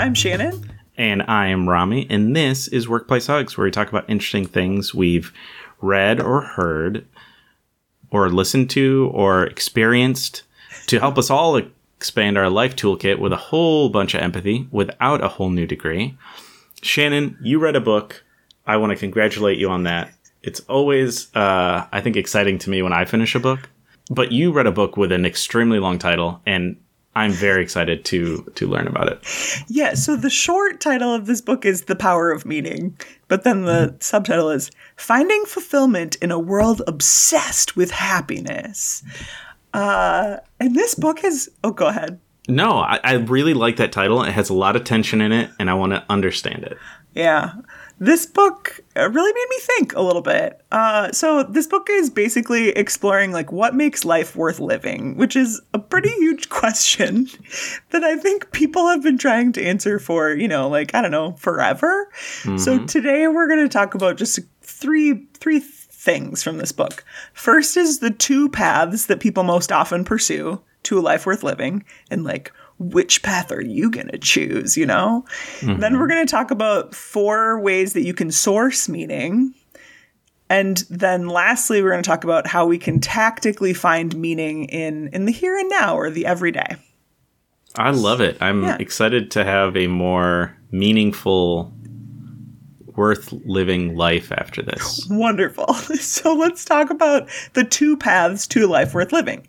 I'm Shannon. And I am Rami, and this is Workplace Hugs, where we talk about interesting things we've read or heard, or listened to, or experienced to help us all expand our life toolkit with a whole bunch of empathy without a whole new degree. Shannon, you read a book. I want to congratulate you on that. It's always, uh, I think, exciting to me when I finish a book. But you read a book with an extremely long title, and I'm very excited to to learn about it. Yeah, so the short title of this book is The Power of Meaning, but then the mm-hmm. subtitle is Finding Fulfillment in a World Obsessed with Happiness. Uh, and this book is oh go ahead. No, I, I really like that title. It has a lot of tension in it, and I want to understand it. Yeah this book uh, really made me think a little bit. Uh, so this book is basically exploring like what makes life worth living, which is a pretty huge question that I think people have been trying to answer for, you know, like I don't know, forever. Mm-hmm. So today we're going to talk about just three three things from this book. First is the two paths that people most often pursue to a life worth living, and like which path are you going to choose, you know? Mm-hmm. Then we're going to talk about four ways that you can source meaning. And then lastly, we're going to talk about how we can tactically find meaning in in the here and now or the everyday. I love it. I'm yeah. excited to have a more meaningful worth living life after this. Wonderful. So let's talk about the two paths to life worth living.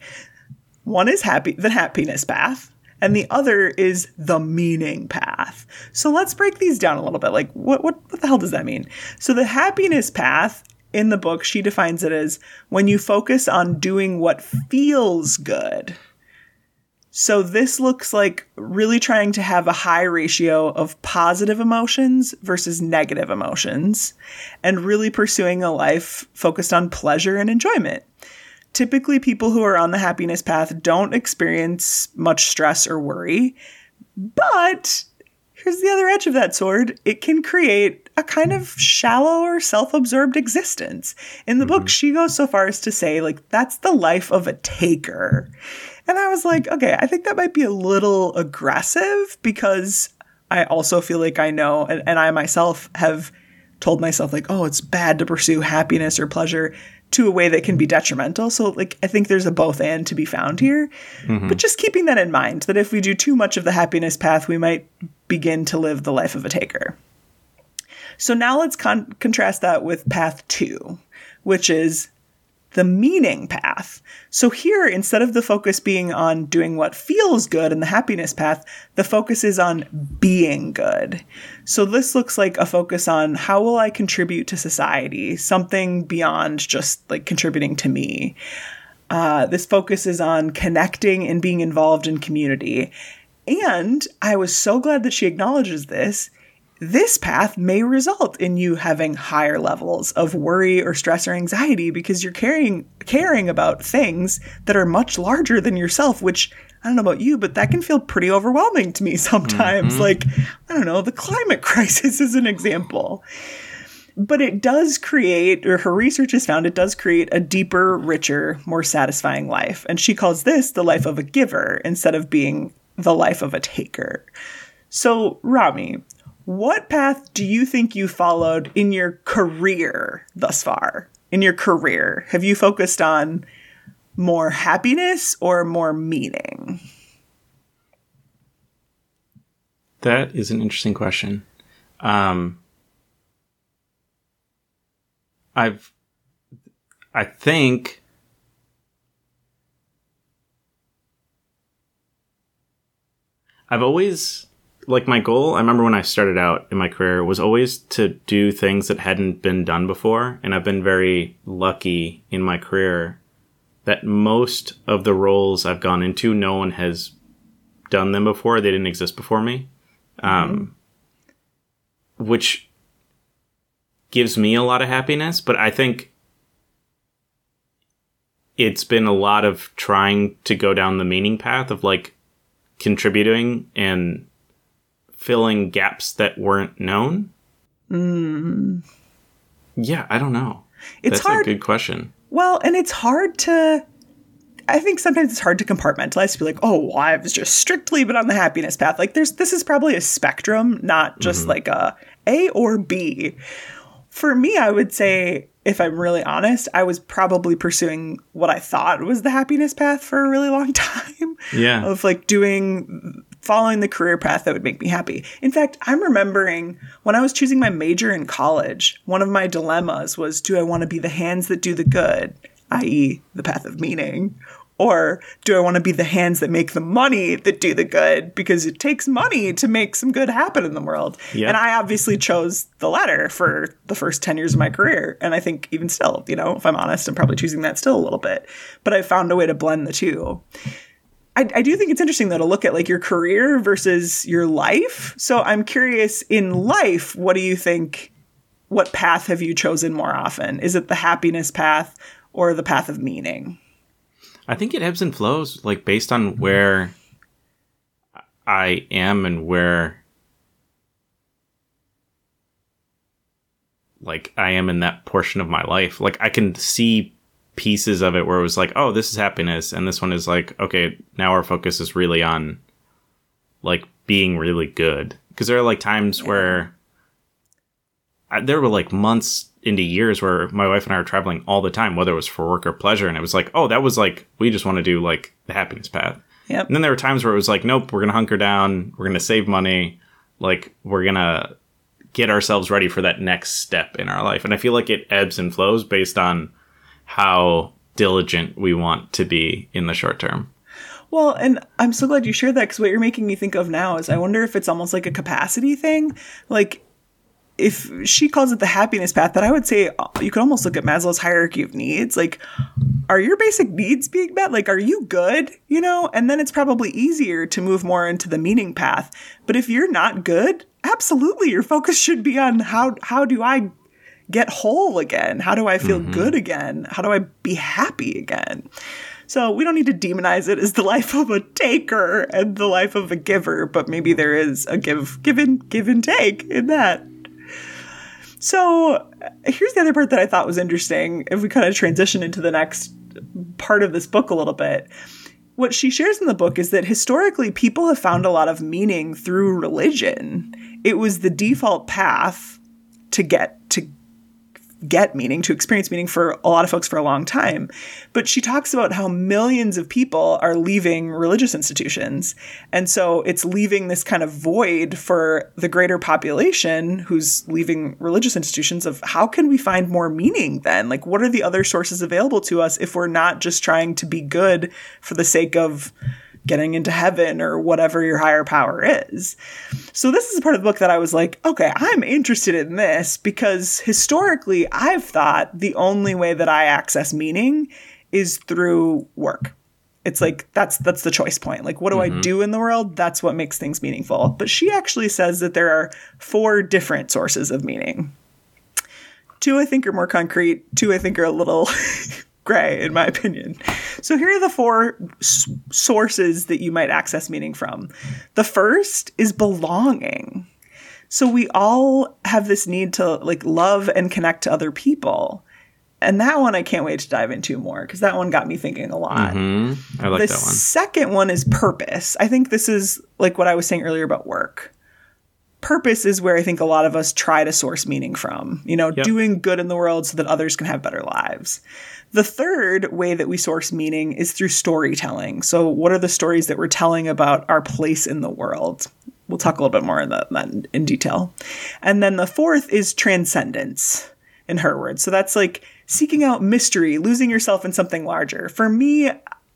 One is happy the happiness path, and the other is the meaning path. So let's break these down a little bit. Like, what, what, what the hell does that mean? So, the happiness path in the book, she defines it as when you focus on doing what feels good. So, this looks like really trying to have a high ratio of positive emotions versus negative emotions, and really pursuing a life focused on pleasure and enjoyment typically people who are on the happiness path don't experience much stress or worry. But here's the other edge of that sword it can create a kind of shallow or self absorbed existence. In the mm-hmm. book, she goes so far as to say, like, that's the life of a taker. And I was like, okay, I think that might be a little aggressive because I also feel like I know, and, and I myself have told myself, like, oh, it's bad to pursue happiness or pleasure to a way that can be detrimental. So, like, I think there's a both and to be found here. Mm-hmm. But just keeping that in mind that if we do too much of the happiness path, we might begin to live the life of a taker. So, now let's con- contrast that with path two, which is the meaning path. So here, instead of the focus being on doing what feels good in the happiness path, the focus is on being good. So this looks like a focus on how will I contribute to society, something beyond just like contributing to me. Uh, this focus is on connecting and being involved in community. And I was so glad that she acknowledges this this path may result in you having higher levels of worry or stress or anxiety because you're caring caring about things that are much larger than yourself which I don't know about you, but that can feel pretty overwhelming to me sometimes. Mm-hmm. Like, I don't know, the climate crisis is an example. But it does create, or her research has found, it does create a deeper, richer, more satisfying life. And she calls this the life of a giver instead of being the life of a taker. So, Rami, what path do you think you followed in your career thus far? In your career, have you focused on more happiness or more meaning? That is an interesting question. Um, I've, I think I've always like my goal, I remember when I started out in my career was always to do things that hadn't been done before. And I've been very lucky in my career that most of the roles I've gone into, no one has done them before. They didn't exist before me. Um, mm-hmm. which gives me a lot of happiness, but I think it's been a lot of trying to go down the meaning path of like contributing and filling gaps that weren't known? Mm. Yeah, I don't know. It's That's hard. a good question. Well, and it's hard to I think sometimes it's hard to compartmentalize to be like, oh, well, I was just strictly been on the happiness path. Like there's this is probably a spectrum, not just like a A or B. For me, I would say, if I'm really honest, I was probably pursuing what I thought was the happiness path for a really long time. Yeah. Of like doing following the career path that would make me happy. In fact, I'm remembering when I was choosing my major in college, one of my dilemmas was do I want to be the hands that do the good, i.e., the path of meaning, or do I want to be the hands that make the money that do the good because it takes money to make some good happen in the world? Yeah. And I obviously chose the latter for the first 10 years of my career. And I think even still, you know, if I'm honest, I'm probably choosing that still a little bit. But I found a way to blend the two. I, I do think it's interesting though to look at like your career versus your life. So I'm curious in life, what do you think? What path have you chosen more often? Is it the happiness path or the path of meaning? I think it ebbs and flows, like based on where I am and where like I am in that portion of my life. Like I can see pieces of it where it was like, oh, this is happiness, and this one is like, okay, now our focus is really on like being really good. Because there are like times where I, there were like months into years where my wife and I were traveling all the time, whether it was for work or pleasure, and it was like, oh, that was like we just want to do like the happiness path. Yep. And then there were times where it was like, nope, we're gonna hunker down, we're gonna save money, like we're gonna get ourselves ready for that next step in our life. And I feel like it ebbs and flows based on how diligent we want to be in the short term. Well, and I'm so glad you shared that because what you're making me think of now is I wonder if it's almost like a capacity thing. Like, if she calls it the happiness path, that I would say uh, you could almost look at Maslow's hierarchy of needs. Like, are your basic needs being met? Like, are you good? You know? And then it's probably easier to move more into the meaning path. But if you're not good, absolutely your focus should be on how how do I get whole again? How do I feel mm-hmm. good again? How do I be happy again? So we don't need to demonize it as the life of a taker and the life of a giver, but maybe there is a give, give and give and take in that. So here's the other part that I thought was interesting. If we kind of transition into the next part of this book a little bit, what she shares in the book is that historically people have found a lot of meaning through religion. It was the default path to get to get meaning, to experience meaning for a lot of folks for a long time. But she talks about how millions of people are leaving religious institutions. And so it's leaving this kind of void for the greater population who's leaving religious institutions of how can we find more meaning then? Like, what are the other sources available to us if we're not just trying to be good for the sake of getting into heaven or whatever your higher power is. So this is a part of the book that I was like, okay, I'm interested in this because historically I've thought the only way that I access meaning is through work. It's like that's that's the choice point. Like what do I mm-hmm. do in the world? That's what makes things meaningful. But she actually says that there are four different sources of meaning. Two I think are more concrete, two I think are a little gray in my opinion. So here are the four s- sources that you might access meaning from. The first is belonging. So we all have this need to like love and connect to other people. And that one I can't wait to dive into more because that one got me thinking a lot. Hmm, I like the that one. second one is purpose. I think this is like what I was saying earlier about work. Purpose is where I think a lot of us try to source meaning from, you know, doing good in the world so that others can have better lives. The third way that we source meaning is through storytelling. So, what are the stories that we're telling about our place in the world? We'll talk a little bit more in that, in detail. And then the fourth is transcendence, in her words. So, that's like seeking out mystery, losing yourself in something larger. For me,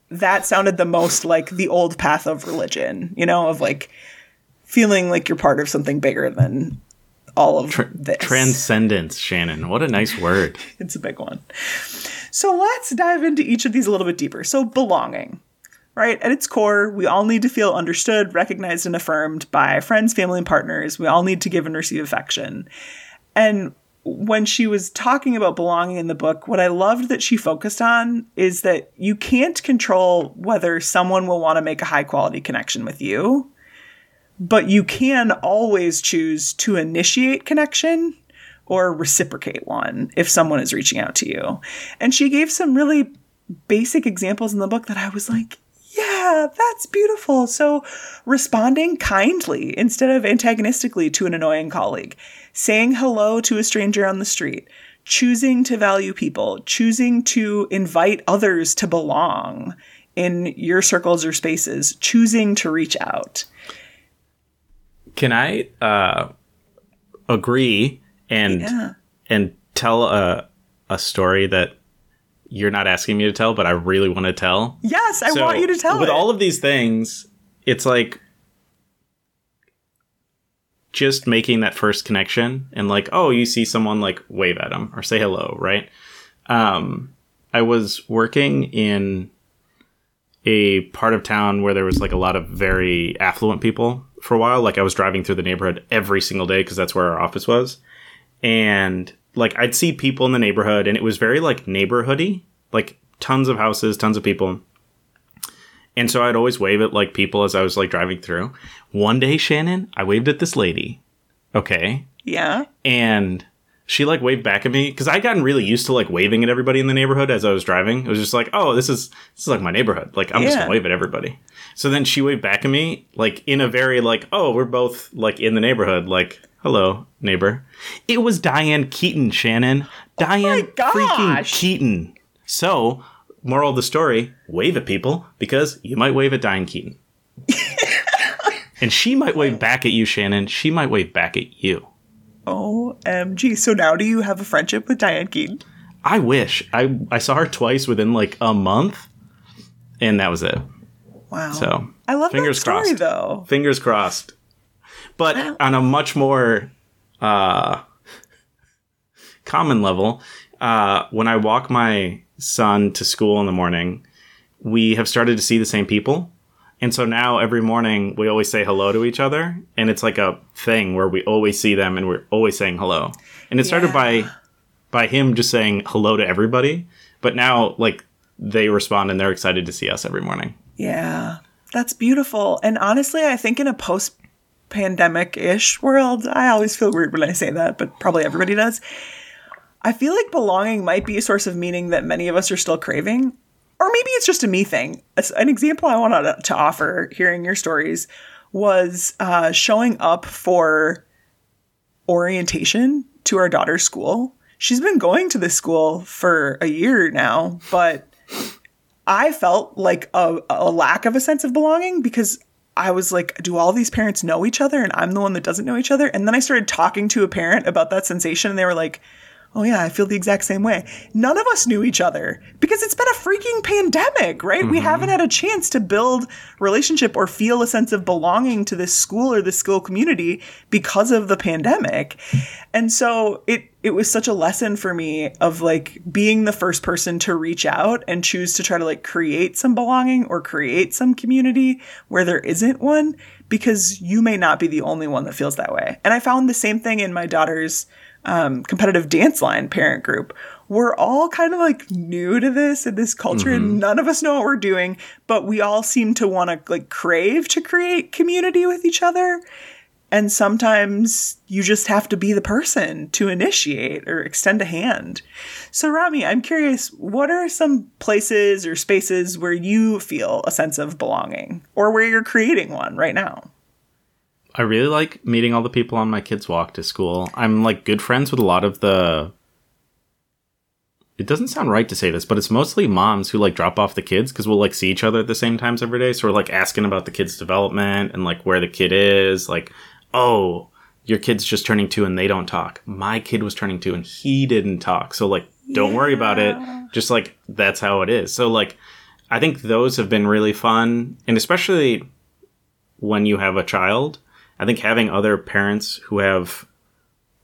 that sounded the most like the old path of religion, you know, of like feeling like you're part of something bigger than all of this. Transcendence, Shannon. What a nice word. It's a big one. So let's dive into each of these a little bit deeper. So, belonging, right? At its core, we all need to feel understood, recognized, and affirmed by friends, family, and partners. We all need to give and receive affection. And when she was talking about belonging in the book, what I loved that she focused on is that you can't control whether someone will want to make a high quality connection with you, but you can always choose to initiate connection or reciprocate one if someone is reaching out to you. And she gave some really basic examples in the book that I was like, yeah, that's beautiful. So, responding kindly instead of antagonistically to an annoying colleague, saying hello to a stranger on the street, choosing to value people, choosing to invite others to belong in your circles or spaces, choosing to reach out. Can I uh, agree and yeah. and tell a a story that you're not asking me to tell, but I really want to tell. Yes, I so want you to tell. With it. all of these things, it's like just making that first connection and like, oh, you see someone like wave at them or say hello, right? Um, I was working in a part of town where there was like a lot of very affluent people for a while. Like I was driving through the neighborhood every single day because that's where our office was. And like I'd see people in the neighborhood and it was very like neighborhoody, like tons of houses, tons of people. And so I'd always wave at like people as I was like driving through. One day, Shannon, I waved at this lady. Okay. Yeah. And she like waved back at me because I'd gotten really used to like waving at everybody in the neighborhood as I was driving. It was just like, oh, this is this is like my neighborhood. Like I'm yeah. just gonna wave at everybody. So then she waved back at me like in a very like, oh, we're both like in the neighborhood. Like Hello, neighbor. It was Diane Keaton, Shannon. Oh Diane oh freaking Keaton. So, moral of the story wave at people because you might wave at Diane Keaton. and she might wave back at you, Shannon. She might wave back at you. OMG. So now do you have a friendship with Diane Keaton? I wish. I, I saw her twice within like a month, and that was it. Wow. So I love fingers that story, crossed. though. Fingers crossed but on a much more uh, common level, uh, when I walk my son to school in the morning, we have started to see the same people. And so now every morning we always say hello to each other. And it's like a thing where we always see them and we're always saying hello. And it started yeah. by by him just saying hello to everybody. But now like they respond and they're excited to see us every morning. Yeah. That's beautiful. And honestly, I think in a post pandemic ish world. I always feel weird when I say that, but probably everybody does. I feel like belonging might be a source of meaning that many of us are still craving. Or maybe it's just a me thing. An example I wanted to offer hearing your stories was uh, showing up for orientation to our daughter's school. She's been going to this school for a year now, but I felt like a, a lack of a sense of belonging because I was like, do all these parents know each other and I'm the one that doesn't know each other? And then I started talking to a parent about that sensation and they were like, oh yeah, I feel the exact same way. None of us knew each other because it's been a freaking pandemic, right? Mm-hmm. We haven't had a chance to build relationship or feel a sense of belonging to this school or this school community because of the pandemic. And so it it was such a lesson for me of like being the first person to reach out and choose to try to like create some belonging or create some community where there isn't one because you may not be the only one that feels that way. And I found the same thing in my daughter's um, competitive dance line parent group. We're all kind of like new to this and this culture, mm-hmm. and none of us know what we're doing, but we all seem to want to like crave to create community with each other. And sometimes you just have to be the person to initiate or extend a hand. So, Rami, I'm curious what are some places or spaces where you feel a sense of belonging or where you're creating one right now? I really like meeting all the people on my kids' walk to school. I'm like good friends with a lot of the. It doesn't sound right to say this, but it's mostly moms who like drop off the kids because we'll like see each other at the same times every day. So we're like asking about the kid's development and like where the kid is. Like, oh, your kid's just turning two and they don't talk. My kid was turning two and he didn't talk. So like, don't yeah. worry about it. Just like that's how it is. So like, I think those have been really fun, and especially when you have a child I think having other parents who have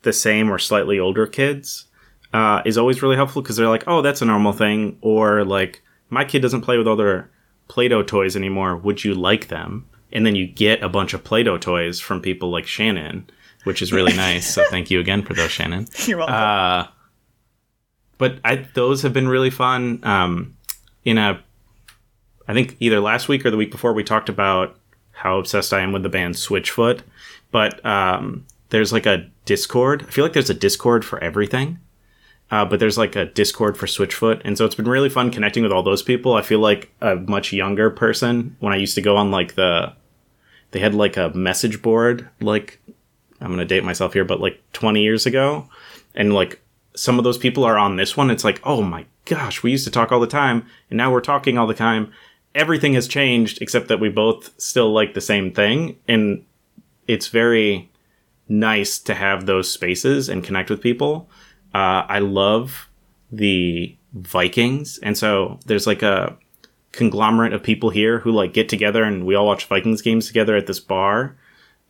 the same or slightly older kids uh, is always really helpful because they're like, oh, that's a normal thing. Or like, my kid doesn't play with other Play Doh toys anymore. Would you like them? And then you get a bunch of Play Doh toys from people like Shannon, which is really nice. So thank you again for those, Shannon. You're welcome. Uh, but I, those have been really fun. Um, in a, I think either last week or the week before, we talked about how obsessed I am with the band Switchfoot, but um, there's like a Discord. I feel like there's a Discord for everything. Uh, but there's like a Discord for Switchfoot, and so it's been really fun connecting with all those people. I feel like a much younger person when I used to go on like the, they had like a message board. Like, I'm gonna date myself here, but like 20 years ago, and like some of those people are on this one. It's like, oh my gosh, we used to talk all the time, and now we're talking all the time. Everything has changed except that we both still like the same thing, and it's very nice to have those spaces and connect with people. Uh, I love the Vikings, and so there's like a conglomerate of people here who like get together and we all watch Vikings games together at this bar,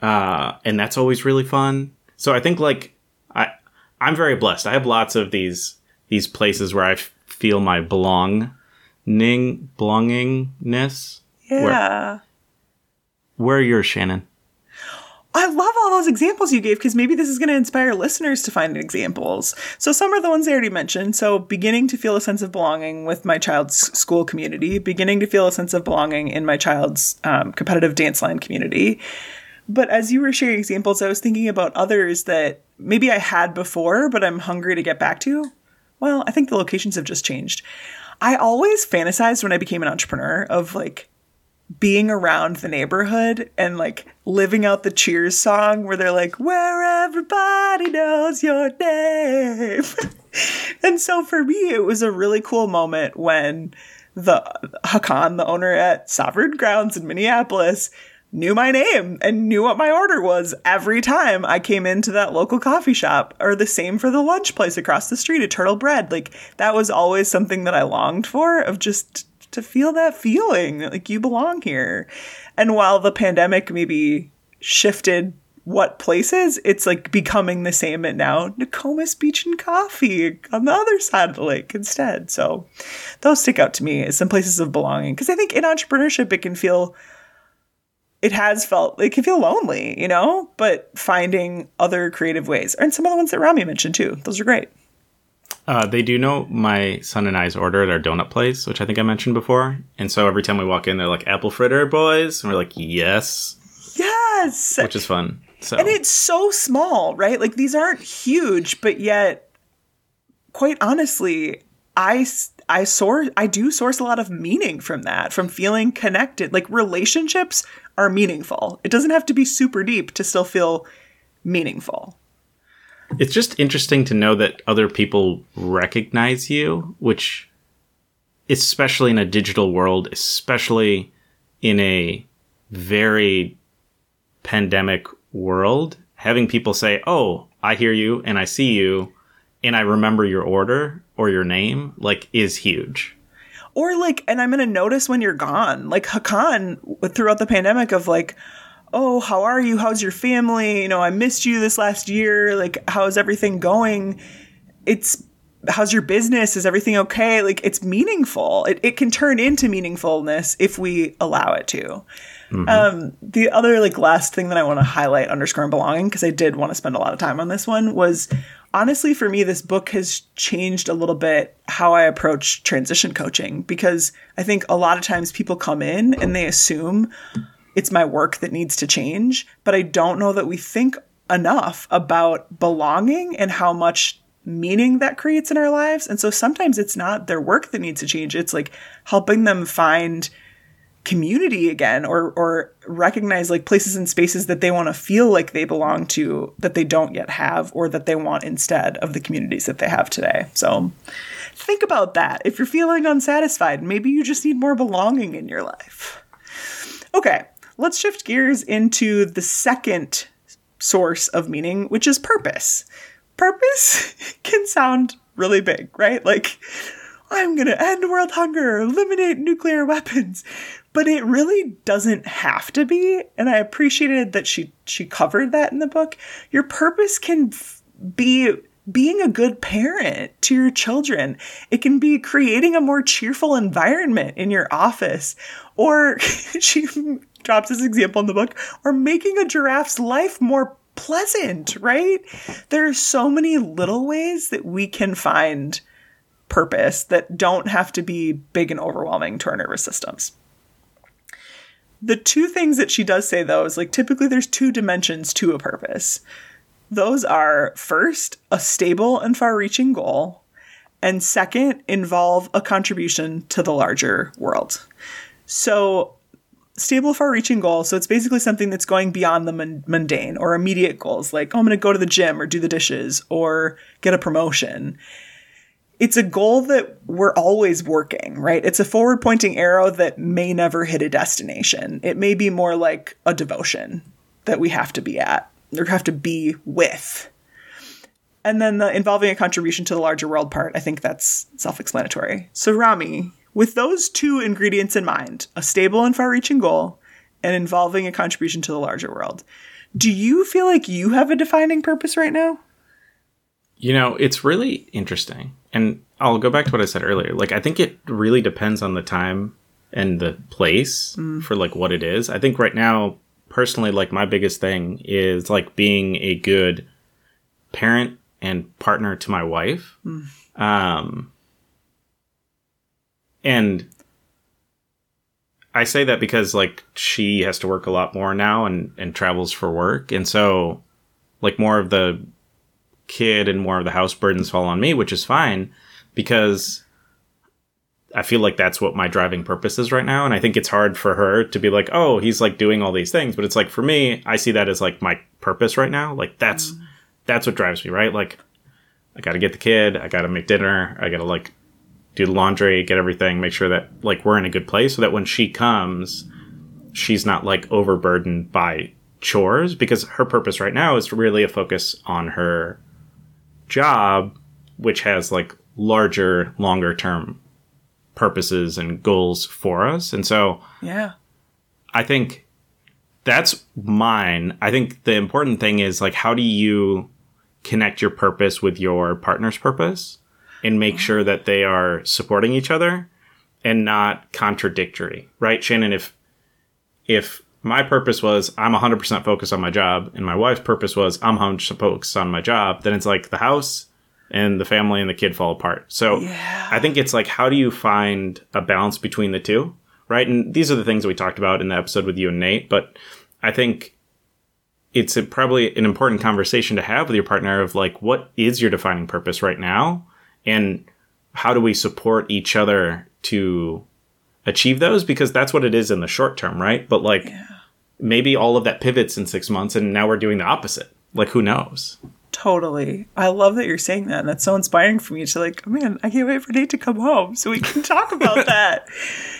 uh, and that's always really fun. So I think like I I'm very blessed. I have lots of these these places where I f- feel my belonging belongingness. Yeah. Where, where are yours, Shannon? I love all those examples you gave because maybe this is going to inspire listeners to find examples. So, some are the ones I already mentioned. So, beginning to feel a sense of belonging with my child's school community, beginning to feel a sense of belonging in my child's um, competitive dance line community. But as you were sharing examples, I was thinking about others that maybe I had before, but I'm hungry to get back to. Well, I think the locations have just changed. I always fantasized when I became an entrepreneur of like being around the neighborhood and like living out the cheers song where they're like where everybody knows your name. And so for me it was a really cool moment when the hakan the owner at sovereign grounds in minneapolis knew my name and knew what my order was every time I came into that local coffee shop, or the same for the lunch place across the street at Turtle Bread. Like, that was always something that I longed for of just to feel that feeling like you belong here. And while the pandemic maybe shifted what places, it's like becoming the same at now Nokomis Beach and Coffee on the other side of the lake instead. So those stick out to me as some places of belonging because I think in entrepreneurship it can feel it has felt it can feel lonely, you know, but finding other creative ways. And some of the ones that Rami mentioned too. Those are great. Uh, they do know my son and I's order at our donut place, which I think I mentioned before. And so every time we walk in, they're like, apple fritter, boys. And we're like, yes. Yes. Which is fun. So. And it's so small, right? Like these aren't huge, but yet, quite honestly, I, I source, I do source a lot of meaning from that, from feeling connected. Like relationships are meaningful. It doesn't have to be super deep to still feel meaningful. It's just interesting to know that other people recognize you, which, especially in a digital world, especially in a very pandemic world, having people say, Oh, I hear you and I see you and I remember your order or your name, like, is huge. Or like and i'm gonna notice when you're gone. Like hakan throughout the pandemic of like oh how are you? How's your family? You know i missed you this last year. Like how's everything going? It's how's your business? Is everything okay? Like it's meaningful. It, it can turn into meaningfulness if we allow it to mm-hmm. um, the other like last thing that i want to highlight underscore and belonging because i did want to spend a lot of time on this one was honestly, for me, this book has changed a little bit how I approach transition coaching because I think a lot of times people come in and they assume it's my work that needs to change, but I don't know that we think enough about belonging and how much meaning that creates in our lives. And so sometimes it's not their work that needs to change, it's like helping them find community again or or recognize like places and spaces that they want to feel like they belong to that they don't yet have or that they want instead of the communities that they have today. So think about that. If you're feeling unsatisfied, maybe you just need more belonging in your life. Okay, let's shift gears into the second source of meaning, which is purpose. Purpose can sound really big, right? Like I'm going to end world hunger, eliminate nuclear weapons but it really doesn't have to be and i appreciated that she she covered that in the book. Your purpose can f- be being a good parent to your children. It can be creating a more cheerful environment in your office or she drops this example in the book or making a giraffe's life more pleasant right? There are so many little ways that we can find purpose that don't have to be big and overwhelming to our nervous systems the two things that she does say though is like typically there's two dimensions to a purpose. Those are first, a stable and far reaching goal, and second, involve a contribution to the larger world. So, stable, far reaching goal. So, it's basically something that's going beyond the mun- mundane or immediate goals, like, oh, I'm going to go to the gym or do the dishes or get a promotion. It's a goal that we're always working, right? It's a forward pointing arrow that may never hit a destination. It may be more like a devotion that we have to be at or have to be with. And then the involving a contribution to the larger world part, I think that's self explanatory. So, Rami, with those two ingredients in mind, a stable and far reaching goal and involving a contribution to the larger world, do you feel like you have a defining purpose right now? You know, it's really interesting. And I'll go back to what I said earlier. Like, I think it really depends on the time and the place for like what it is. I think right now, personally, like my biggest thing is like being a good parent and partner to my wife. Um, and I say that because like she has to work a lot more now and and travels for work, and so like more of the kid and more of the house burdens fall on me, which is fine because I feel like that's what my driving purpose is right now. And I think it's hard for her to be like, oh, he's like doing all these things. But it's like for me, I see that as like my purpose right now. Like that's mm. that's what drives me, right? Like I gotta get the kid, I gotta make dinner, I gotta like do the laundry, get everything, make sure that like we're in a good place so that when she comes, she's not like overburdened by chores because her purpose right now is really a focus on her job, which has like larger, longer term purposes and goals for us. And so Yeah. I think that's mine. I think the important thing is like how do you connect your purpose with your partner's purpose and make mm-hmm. sure that they are supporting each other and not contradictory, right? Shannon, if if my purpose was I'm 100% focused on my job and my wife's purpose was I'm 100% focused on my job, then it's like the house and the family and the kid fall apart. So Yeah. I think it's like how do you find a balance between the two, right? And these are the things that we talked about in the episode with you and Nate, but I think it's a, probably an important conversation to have with your partner of like what is your defining purpose right now and how do we support each other to achieve those because that's what it is in the short term, right? But like maybe all of that pivots in 6 months and now we're doing the opposite. Like who knows? Totally. I love that you're saying that. And that's so inspiring for me to like, oh, man, I can't wait for Nate to come home so we can talk about that.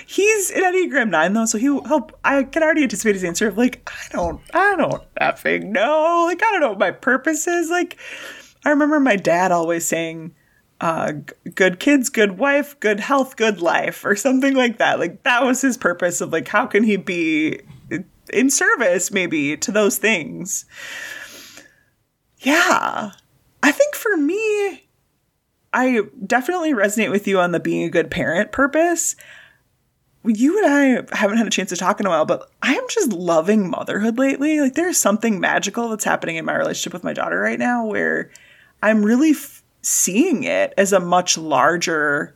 He's an Enneagram 9 though, so he'll help I can already anticipate his answer of like, I don't I don't effing know. Like I don't know what my purpose is. Like I remember my dad always saying, uh, good kids, good wife, good health, good life, or something like that. Like that was his purpose of like, how can he be in service maybe to those things? Yeah. I think for me, I definitely resonate with you on the being a good parent purpose. You and I haven't had a chance to talk in a while, but I am just loving motherhood lately. Like, there's something magical that's happening in my relationship with my daughter right now where I'm really seeing it as a much larger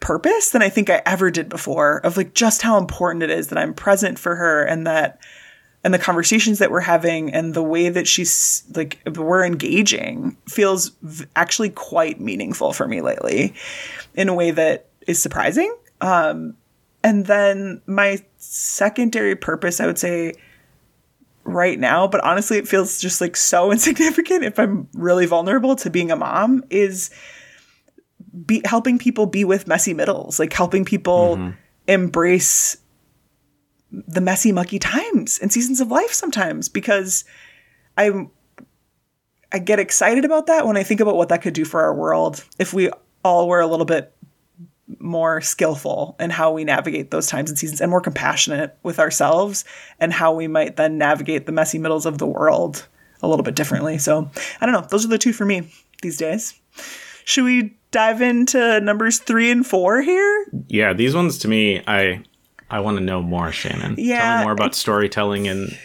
purpose than I think I ever did before of like just how important it is that I'm present for her and that and the conversations that we're having and the way that she's like we're engaging feels v- actually quite meaningful for me lately in a way that is surprising. Um and then my secondary purpose i would say right now but honestly it feels just like so insignificant if i'm really vulnerable to being a mom is be helping people be with messy middles like helping people mm-hmm. embrace the messy, mucky times and seasons of life sometimes because I'm I get excited about that when I think about what that could do for our world if we all were a little bit more skillful in how we navigate those times and seasons and more compassionate with ourselves and how we might then navigate the messy middles of the world a little bit differently. So, I don't know, those are the two for me these days. Should we dive into numbers 3 and 4 here? Yeah, these ones to me, I I want to know more, Shannon. Tell Yeah, me more about storytelling and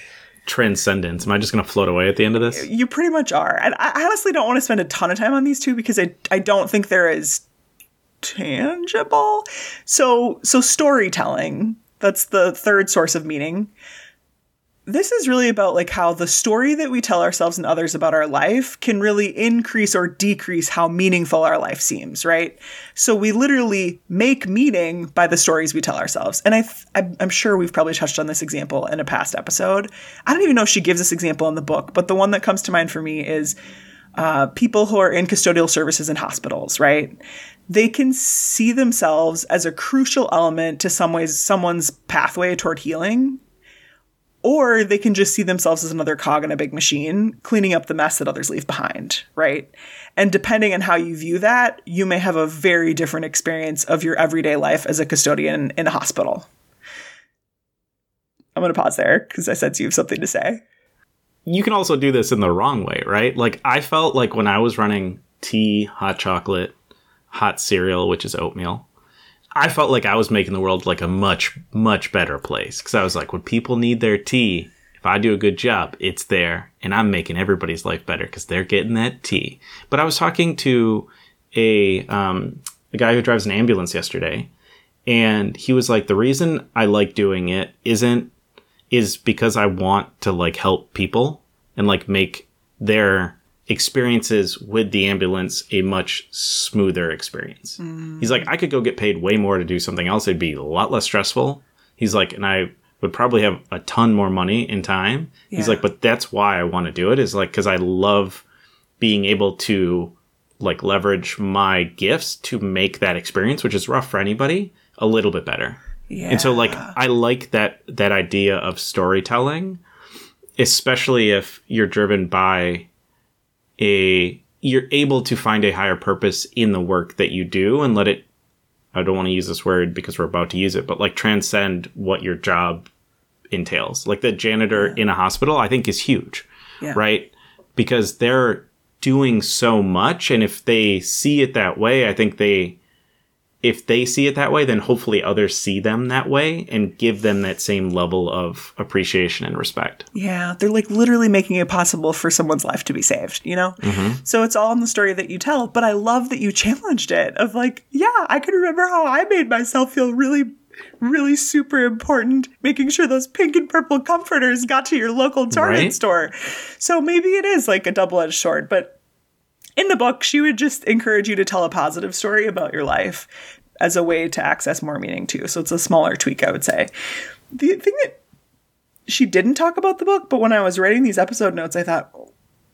transcendence. Am I just going to float away at the end of this? You pretty much are. And I honestly don't want to spend a ton of time on these two because I I don't think they're as tangible. So so storytelling, that's the third source of meaning. this is really about like how the story that we tell ourselves and others about our life can really increase or decrease how meaningful our life seems, right? So we literally make meaning by the stories we tell ourselves. And I I'm sure we've probably touched on this example in a past episode. I don't even know if she gives this example in the book, but the one that comes to mind for me is uh, people who are in custodial services in hospitals, right? They can see themselves as a crucial element to some ways someone's pathway toward healing or they can just see themselves as another cog in a big machine, cleaning up the mess that others leave behind, right? And depending on how you view that, you may have a very different experience of your everyday life as a custodian in a hospital. I'm going to pause there because I sense you have something to say. You can also do this in the wrong way, right? Like, I felt like when I was running tea, hot chocolate, hot cereal, which is oatmeal, I felt like I was making the world like a much, much better place. Because I was like, when people need their tea, if I do a good job, it's there. And I'm making everybody's life better because they're getting that tea. But I was talking to a, um, a guy who drives an ambulance yesterday. And he was like, the reason I like doing it isn't, is because I want to like help people and like make their experiences with the ambulance a much smoother experience. Mm. He's like, I could go get paid way more to do something else. It'd be a lot less stressful. He's like, and I would probably have a ton more money in time. Yeah. He's like, but that's why I want to do it is like, cause I love being able to like leverage my gifts to make that experience, which is rough for anybody, a little bit better. Yeah. And so like, I like that, that idea of storytelling, especially if you're driven by a you're able to find a higher purpose in the work that you do and let it I don't want to use this word because we're about to use it, but like transcend what your job entails. Like the janitor yeah. in a hospital, I think is huge. Yeah. Right? Because they're doing so much and if they see it that way, I think they if they see it that way, then hopefully others see them that way and give them that same level of appreciation and respect. Yeah, they're like literally making it possible for someone's life to be saved, you know? Mm-hmm. So it's all in the story that you tell. But I love that you challenged it of like, yeah, I can remember how I made myself feel really really super important making sure those pink and purple comforters got to your local Target right? store. So maybe it is like a double-edged sword, but in the book, she would just encourage you to tell a positive story about your life as a way to access more meaning too. So it's a smaller tweak, I would say. The thing that she didn't talk about the book, but when I was writing these episode notes, I thought,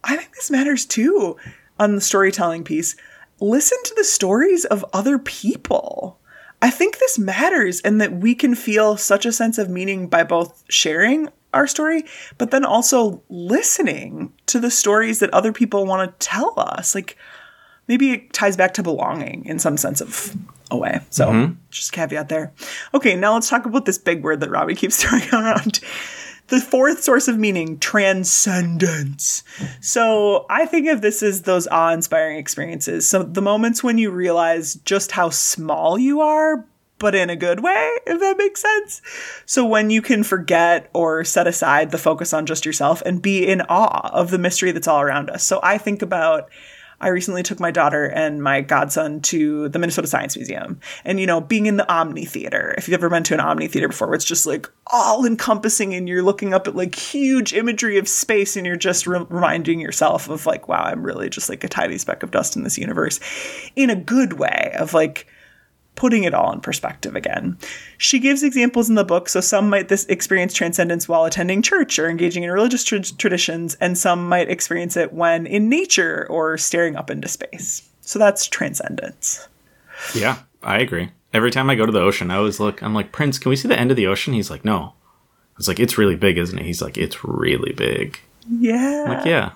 I think this matters too on the storytelling piece. Listen to the stories of other people. I think this matters and that we can feel such a sense of meaning by both sharing our story, but then also listening to the stories that other people want to tell us. Like maybe it ties back to belonging in some sense of a way. So mm-hmm. just caveat there. Okay, now let's talk about this big word that Robbie keeps throwing around. The fourth source of meaning, transcendence. So I think of this as those awe inspiring experiences. So the moments when you realize just how small you are, but in a good way, if that makes sense. So when you can forget or set aside the focus on just yourself and be in awe of the mystery that's all around us. So I think about I recently took my daughter and my godson to the Minnesota Science Museum. And, you know, being in the Omni Theater, if you've ever been to an Omni Theater before, it's just like all encompassing and you're looking up at like huge imagery of space and you're just re- reminding yourself of like, wow, I'm really just like a tiny speck of dust in this universe in a good way of like, putting it all in perspective again. She gives examples in the book, so some might this experience transcendence while attending church or engaging in religious tra- traditions, and some might experience it when in nature or staring up into space. So that's transcendence. Yeah, I agree. Every time I go to the ocean, I always look, I'm like, Prince, can we see the end of the ocean? He's like, no. It's like, it's really big, isn't it? He's like, it's really big. Yeah. I'm like, yeah.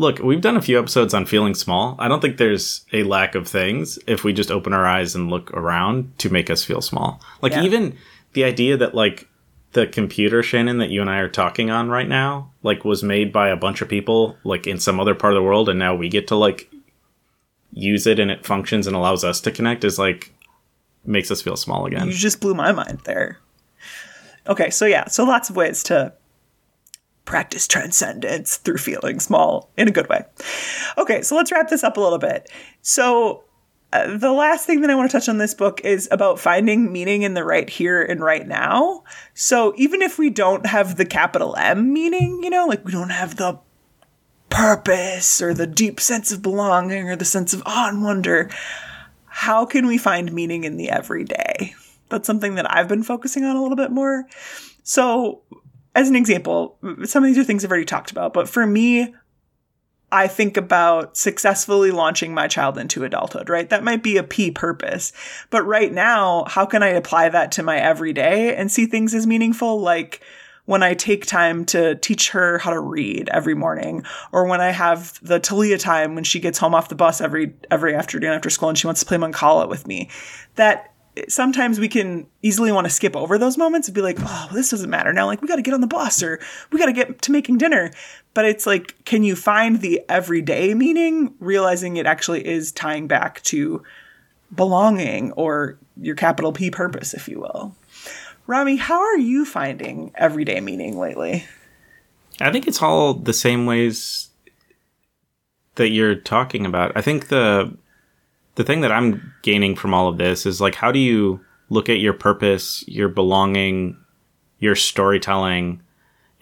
Look, we've done a few episodes on feeling small. I don't think there's a lack of things if we just open our eyes and look around to make us feel small. Like yeah. even the idea that like the computer Shannon that you and I are talking on right now like was made by a bunch of people like in some other part of the world and now we get to like use it and it functions and allows us to connect is like makes us feel small again. You just blew my mind there. Okay, so yeah, so lots of ways to practice transcendence through feeling small in a good way. Okay, so let's wrap this up a little bit. So, uh, the last thing that I want to touch on this book is about finding meaning in the right here and right now. So even if we don't have the capital M meaning, you know, like we don't have the purpose or the deep sense of belonging or the sense of awe and wonder, how can we find meaning in the everyday? That's something that I've been focusing on a little bit more. So, as an example, some of these are things I've already talked about, but for me, I think about successfully launching my child into adulthood, right? That might be a P purpose. But right now, how can I apply that to my everyday and see things as meaningful? Like when I take time to teach her how to read every morning, or when I have the Talia time when she gets home off the bus every every afternoon after school and she wants to play Mancala with me. That sometimes we can easily want to skip over those moments and be like, oh, this doesn't matter now. Like, we got to get on the bus or we got to get to making dinner. But it's like, can you find the everyday meaning, realizing it actually is tying back to belonging or your capital P purpose, if you will? Rami, how are you finding everyday meaning lately? I think it's all the same ways that you're talking about. I think the the thing that I'm gaining from all of this is like how do you look at your purpose, your belonging, your storytelling,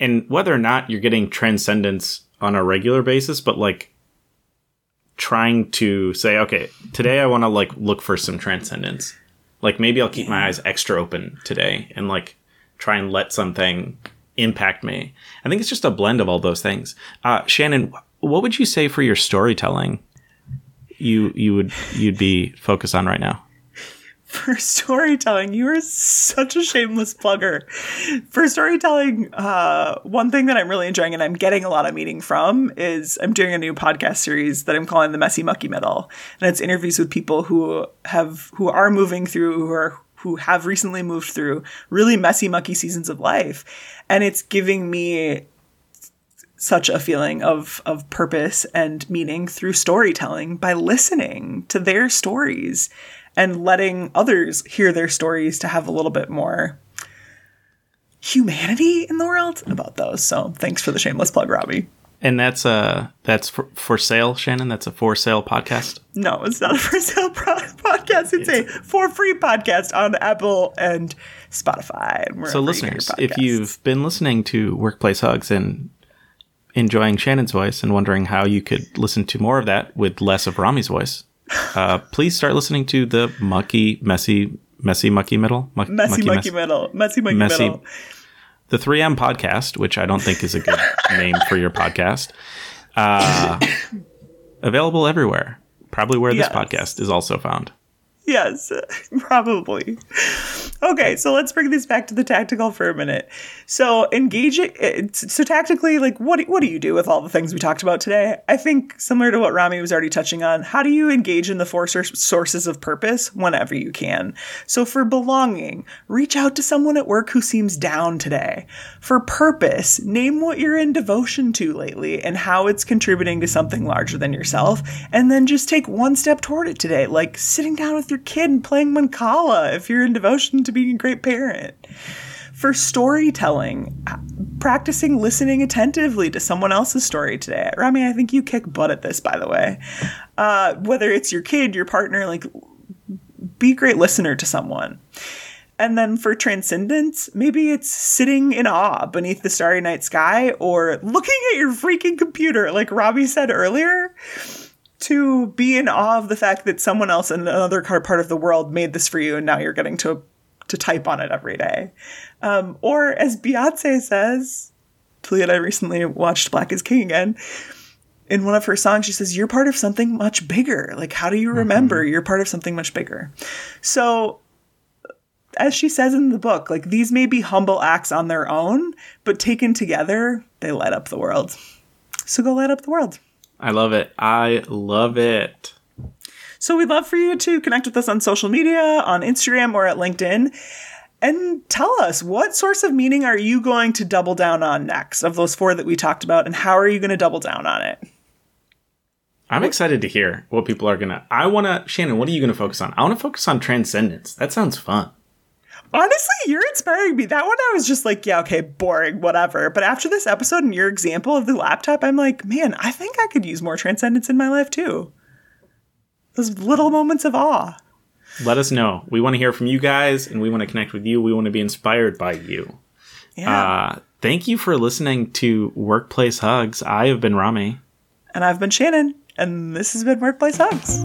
and whether or not you're getting transcendence on a regular basis, but like trying to say, okay, today I want to like look for some transcendence. Like maybe I'll keep my eyes extra open today and like try and let something impact me. I think it's just a blend of all those things. Uh, Shannon, what would you say for your storytelling? You you would you'd be focused on right now? For storytelling, you are such a shameless plugger. For storytelling, uh, one thing that I'm really enjoying and I'm getting a lot of meaning from is I'm doing a new podcast series that I'm calling the Messy Mucky Middle, and it's interviews with people who have who are moving through who are who have recently moved through really messy, mucky seasons of life. And it's giving me such a feeling of of purpose and meaning through storytelling by listening to their stories and letting others hear their stories to have a little bit more humanity in the world about those. So thanks for the shameless plug, Rami. And that's uh that's for, for sale, Shannon. That's a for sale podcast. No, it's not a for sale pro- podcast. It's, it's a, a for free podcast on Apple and Spotify. so, listeners, if you've been listening to Workplace Hugs and enjoying Shannon's voice and wondering how you could listen to more of that with less of Rami's voice, uh, please start listening to the mucky, messy, messy, mucky middle, mucky, messy, mucky, mucky middle, messy, mucky messy, middle. The 3M podcast, which I don't think is a good name for your podcast, uh, available everywhere. Probably where yes. this podcast is also found. Yes, probably. Okay, so let's bring this back to the tactical for a minute. So engaging, eh, so tactically, like what what do you do with all the things we talked about today? I think similar to what Rami was already touching on. How do you engage in the four sources of purpose whenever you can? So for belonging, reach out to someone at work who seems down today. For purpose, name what you're in devotion to lately and how it's contributing to something larger than yourself, and then just take one step toward it today, like sitting down with your kid and playing Mancala if you're in devotion to being a great parent. For storytelling, practicing listening attentively to someone else's story today. Rami, I think you kick butt at this, by the way. Uh, whether it's your kid, your partner, like, be a great listener to someone. And then for transcendence, maybe it's sitting in awe beneath the starry night sky or looking at your freaking computer, like Rami said earlier to be in awe of the fact that someone else in another part of the world made this for you and now you're getting to to type on it every day. Um, or as Beyonce says, Talia and I recently watched Black is King again. In one of her songs, she says, You're part of something much bigger. Like, how do you remember mm-hmm. you're part of something much bigger? So, as she says in the book, like, these may be humble acts on their own, but taken together, they light up the world. So, go light up the world. I love it. I love it. So we'd love for you to connect with us on social media, on Instagram or at LinkedIn, and tell us what source of meaning are you going to double down on next of those four that we talked about, and how are you going to double down on it? I'm excited to hear what people are going to. I want to, Shannon, what are you going to focus on? I want to focus on transcendence. That sounds fun. Honestly, you're inspiring me. That one I was just like, yeah, okay, boring, whatever. But after this episode and your example of the laptop, I'm like, man, I think I could use more transcendence in my life too. Those little moments of awe. Let us know. We want to hear from you guys and we want to connect with you. We want to be inspired by you. Yeah. Uh, thank you for listening to Workplace Hugs. I have been Rami. and I've been Shannon, and this has been Workplace Hugs.